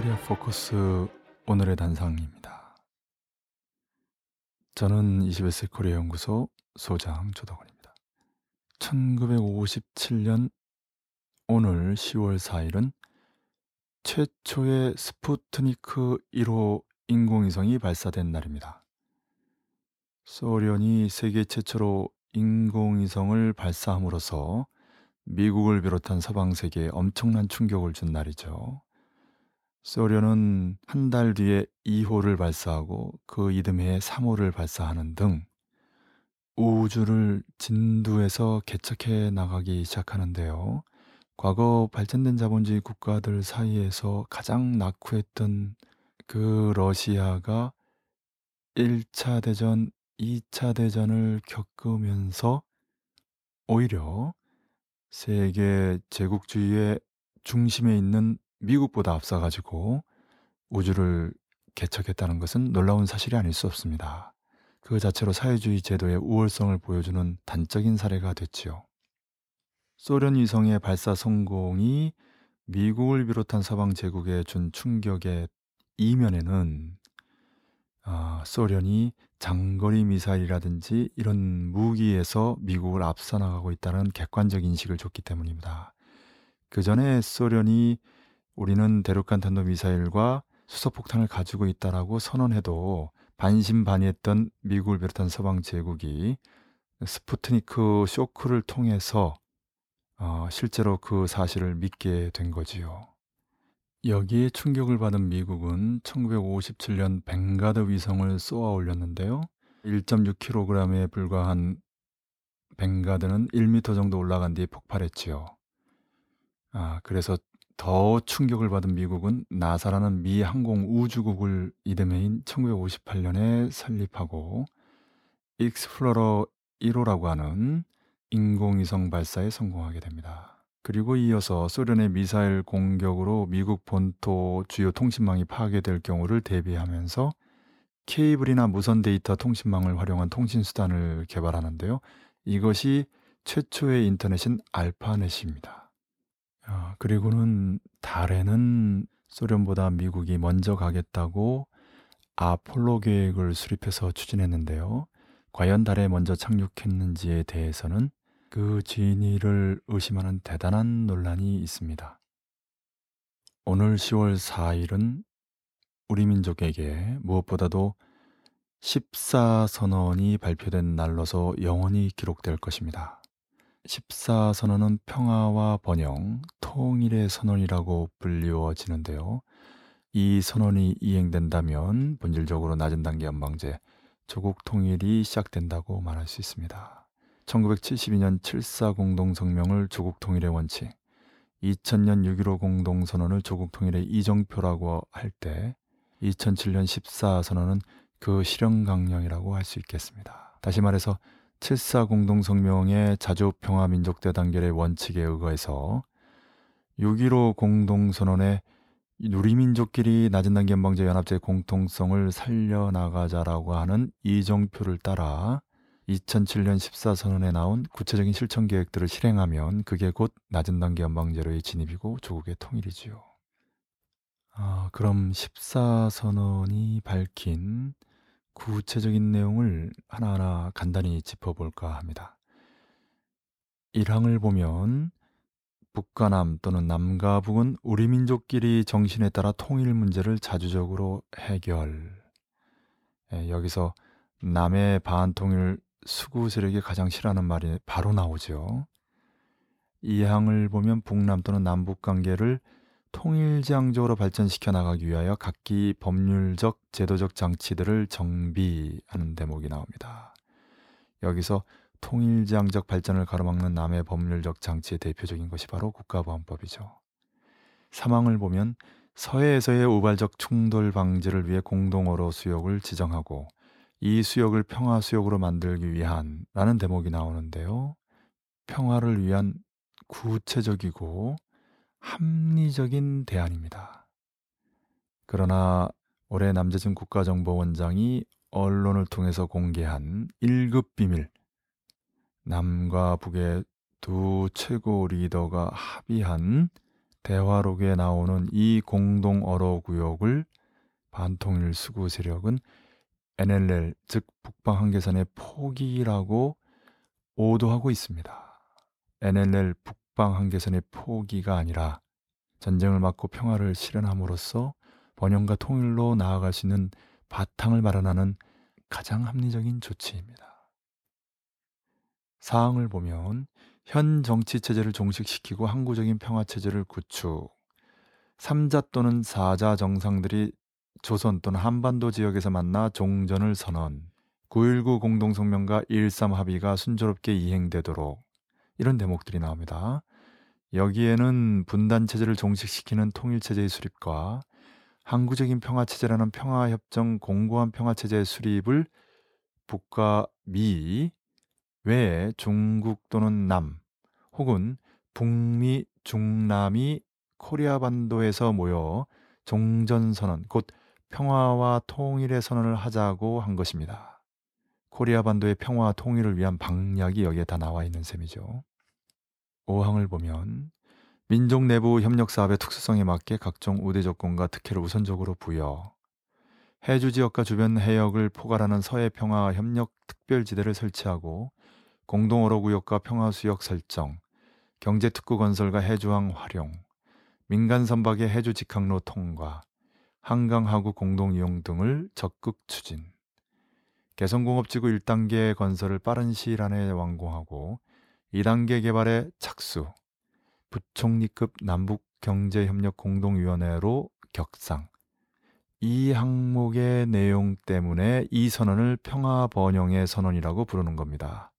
포커스 오늘의 단상입니다. 저는 21세기 코리아 연구소 소장 조덕원입니다. 1957년 오늘 10월 4일은 최초의 스푸트니크 1호 인공위성이 발사된 날입니다. 소련이 세계 최초로 인공위성을 발사함으로써 미국을 비롯한 서방 세계에 엄청난 충격을 준 날이죠. 소련은 한 달 뒤에 2호를 발사하고 그 이듬해 3호를 발사하는 등 우주를 진두에서 개척해 나가기 시작하는데요. 과거 발전된 자본주의 국가들 사이에서 가장 낙후했던 그 러시아가 1차 대전, 2차 대전을 겪으면서 오히려 세계 제국주의의 중심에 있는 미국보다 앞서 가지고 우주를 개척했다는 것은 놀라운 사실이 아닐 수 없습니다. 그 자체로 사회주의 제도의 우월성을 보여주는 단적인 사례가 됐지요. 소련 위성의 발사 성공이 미국을 비롯한 서방 제국에 준 충격의 이면에는 아, 소련이 장거리 미사일이라든지 이런 무기에서 미국을 앞서 나가고 있다는 객관적 인식을 줬기 때문입니다. 그 전에 소련이 우리는 대륙간 탄도 미사일과 수소폭탄을 가지고 있다라고 선언해도 반신반의했던 미국을 비롯한 서방 제국이 스푸트니크 쇼크를 통해서 어, 실제로 그 사실을 믿게 된 거지요. 여기에 충격을 받은 미국은 1957년 벵가드 위성을 쏘아 올렸는데요. 1.6kg에 불과한 벵가드는 1m 정도 올라간 뒤에 폭발했지요. 아, 그래서 더 충격을 받은 미국은 나사라는 미 항공 우주국을 이듬해인 1958년에 설립하고 익스플로러 1호라고 하는 인공위성 발사에 성공하게 됩니다. 그리고 이어서 소련의 미사일 공격으로 미국 본토 주요 통신망이 파괴될 경우를 대비하면서 케이블이나 무선 데이터 통신망을 활용한 통신 수단을 개발하는데요. 이것이 최초의 인터넷인 알파넷입니다. 아, 그리고는 달에는 소련보다 미국이 먼저 가겠다고 아폴로 계획을 수립해서 추진했는데요. 과연 달에 먼저 착륙했는지에 대해서는 그 진위를 의심하는 대단한 논란이 있습니다. 오늘 10월 4일은 우리 민족에게 무엇보다도 14선언이 발표된 날로서 영원히 기록될 것입니다. 14 선언은 평화와 번영, 통일의 선언이라고 불리워지는데요. 이 선언이 이행된다면 본질적으로 낮은 단계 연방제, 조국 통일이 시작된다고 말할 수 있습니다. 1972년 7.4 공동성명을 조국 통일의 원칙, 2000년 6.15 공동선언을 조국 통일의 이정표라고 할 때, 2007년 14 선언은 그 실현 강령이라고 할 수 있겠습니다. 다시 말해서 7.4 공동성명의 자주평화민족대 단결의 원칙에 의거해서 6.15 공동선언의 누리민족끼리 낮은 단계 연방제 연합제 공통성을 살려나가자라고 하는 이정표를 따라 2007년 14선언에 나온 구체적인 실천 계획들을 실행하면 그게 곧 낮은 단계 연방제로의 진입이고 조국의 통일이지요. 아, 그럼 14선언이 밝힌 구체적인 내용을 하나하나 간단히 짚어볼까 합니다. 1항을 보면 북과 남 또는 남과 북은 우리 민족끼리 정신에 따라 통일 문제를 자주적으로 해결. 예, 여기서 남의 반통일 수구 세력이 가장 싫어하는 말이 바로 나오죠. 2항을 보면 북남 또는 남북 관계를 통일지향적으로 발전시켜 나가기 위하여 각기 법률적, 제도적 장치들을 정비하는 대목이 나옵니다. 여기서 통일지향적 발전을 가로막는 남의 법률적 장치의 대표적인 것이 바로 국가보안법이죠. 사망을 보면 서해에서의 우발적 충돌 방지를 위해 공동어로 수역을 지정하고 이 수역을 평화 수역으로 만들기 위한 라는 대목이 나오는데요. 평화를 위한 구체적이고 합리적인 대안입니다. 그러나 올해 남재준 국가정보원장이 언론을 통해서 공개한 1급 비밀, 남과 북의 두 최고 리더가 합의한 대화록에 나오는 이 공동 어로 구역을 반통일 수구 세력은 NLL 즉 북방 한계선의 포기라고 오도하고 있습니다. NLL 북 방 한계선의 포기가 아니라 전쟁을 막고 평화를 실현함으로써 번영과 통일로 나아갈 수 있는 바탕을 마련하는 가장 합리적인 조치입니다. 사항을 보면 현 정치 체제를 종식시키고 항구적인 평화 체제를 구축, 3자 또는 4자 정상들이 조선 또는 한반도 지역에서 만나 종전을 선언, 9.19 공동성명과 1.3 합의가 순조롭게 이행되도록 이런 대목들이 나옵니다. 여기에는 분단 체제를 종식시키는 통일 체제의 수립과 항구적인 평화 체제라는 평화 협정 공고한 평화 체제의 수립을 북과 미 외에 중국 또는 남 혹은 북미 중남이 코리아 반도에서 모여 종전 선언 곧 평화와 통일의 선언을 하자고 한 것입니다. 코리아 반도의 평화와 통일을 위한 방략이 여기에 다 나와 있는 셈이죠. 5항을 보면 민족 내부 협력 사업의 특수성에 맞게 각종 우대 조건과 특혜를 우선적으로 부여 해주 지역과 주변 해역을 포괄하는 서해 평화 협력 특별지대를 설치하고 공동 어로 구역과 평화 수역 설정, 경제 특구 건설과 해주항 활용, 민간 선박의 해주 직항로 통과, 한강 하구 공동 이용 등을 적극 추진. 개성공업지구 1단계 건설을 빠른 시일 안에 완공하고 2단계 개발에 착수. 부총리급 남북경제협력 공동위원회로 격상. 이 항목의 내용 때문에 이 선언을 평화 번영의 선언이라고 부르는 겁니다.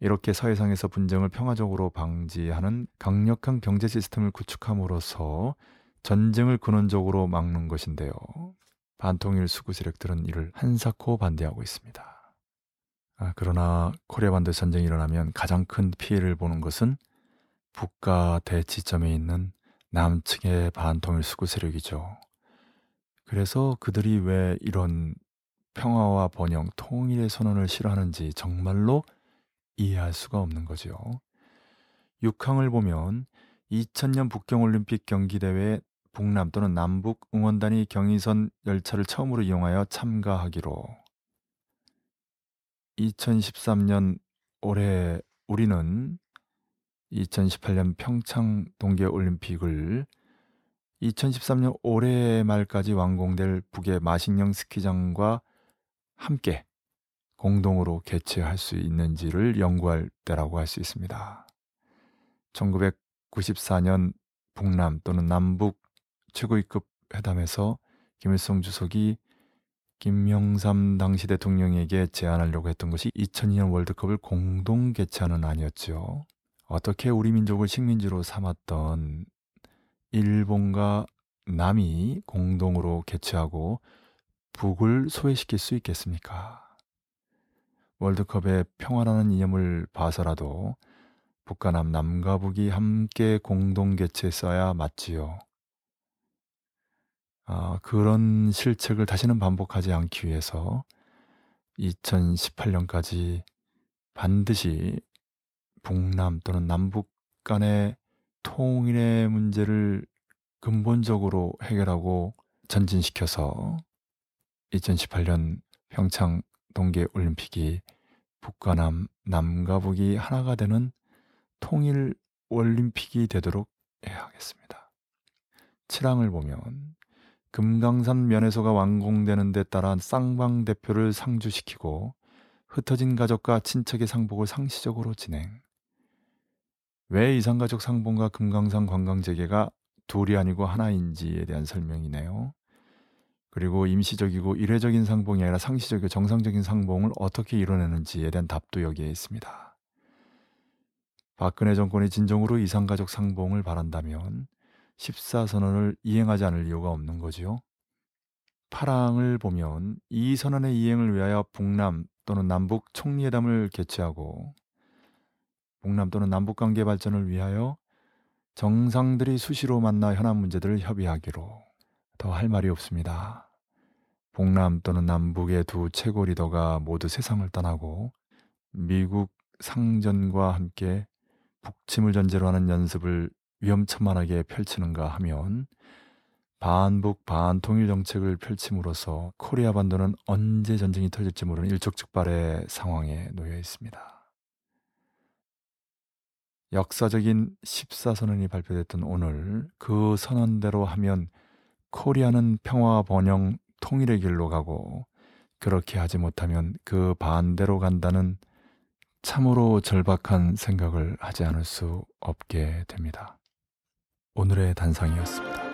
이렇게 서해상에서 분쟁을 평화적으로 방지하는 강력한 경제 시스템을 구축함으로써 전쟁을 근원적으로 막는 것인데요. 반통일 수구 세력들은 이를 한사코 반대하고 있습니다. 아, 그러나 코리아 반도 전쟁이 일어나면 가장 큰 피해를 보는 것은 북과 대치점에 있는 남측의 반통일 수구 세력이죠. 그래서 그들이 왜 이런 평화와 번영, 통일의 선언을 싫어하는지 정말로 이해할 수가 없는 거죠. 6항을 보면 2000년 북경올림픽 경기대회에 북남 또는 남북 응원단이 경의선 열차를 처음으로 이용하여 참가하기로 2013년 올해 우리는 2018년 평창 동계 올림픽을 2013년 올해 말까지 완공될 북의 마식령 스키장과 함께 공동으로 개최할 수 있는지를 연구할 때라고 할 수 있습니다. 1994년 북남 또는 남북 최고위급 회담에서 김일성 주석이 김영삼 당시 대통령에게 제안하려고 했던 것이 2002년 월드컵을 공동 개최하는 아니었죠. 어떻게 우리 민족을 식민지로 삼았던 일본과 남이 공동으로 개최하고 북을 소외시킬 수 있겠습니까? 월드컵의 평화라는 이념을 봐서라도 북과 남, 남과 북이 함께 공동 개최했어야 맞지요. 아, 그런 실책을 다시는 반복하지 않기 위해서 2018년까지 반드시 북남 또는 남북 간의 통일의 문제를 근본적으로 해결하고 전진시켜서 2018년 평창 동계 올림픽이 북과 남, 남과 북이 하나가 되는 통일 올림픽이 되도록 해야 하겠습니다. 7항을 보면 금강산 면회소가 완공되는 데 따라 쌍방 대표를 상주시키고 흩어진 가족과 친척의 상복을 상시적으로 진행. 왜 이산가족 상봉과 금강산 관광재개가 둘이 아니고 하나인지에 대한 설명이네요. 그리고 임시적이고 일회적인 상봉이 아니라 상시적이고 정상적인 상봉을 어떻게 이뤄내는지에 대한 답도 여기에 있습니다. 박근혜 정권이 진정으로 이산가족 상봉을 바란다면 14선언을 이행하지 않을 이유가 없는 거지요. 파랑을 보면 이 선언의 이행을 위하여 북남 또는 남북 총리회담을 개최하고 북남 또는 남북 관계 발전을 위하여 정상들이 수시로 만나 현안 문제들을 협의하기로 더 할 말이 없습니다. 북남 또는 남북의 두 최고 리더가 모두 세상을 떠나고 미국 상전과 함께 북침을 전제로 하는 연습을 위험천만하게 펼치는가 하면 반북 반통일 정책을 펼침으로써 코리아 반도는 언제 전쟁이 터질지 모르는 일촉즉발의 상황에 놓여 있습니다. 역사적인 10.4선언이 발표됐던 오늘 그 선언대로 하면 코리아는 평화 번영 통일의 길로 가고 그렇게 하지 못하면 그 반대로 간다는 참으로 절박한 생각을 하지 않을 수 없게 됩니다. 오늘의 단상이었습니다.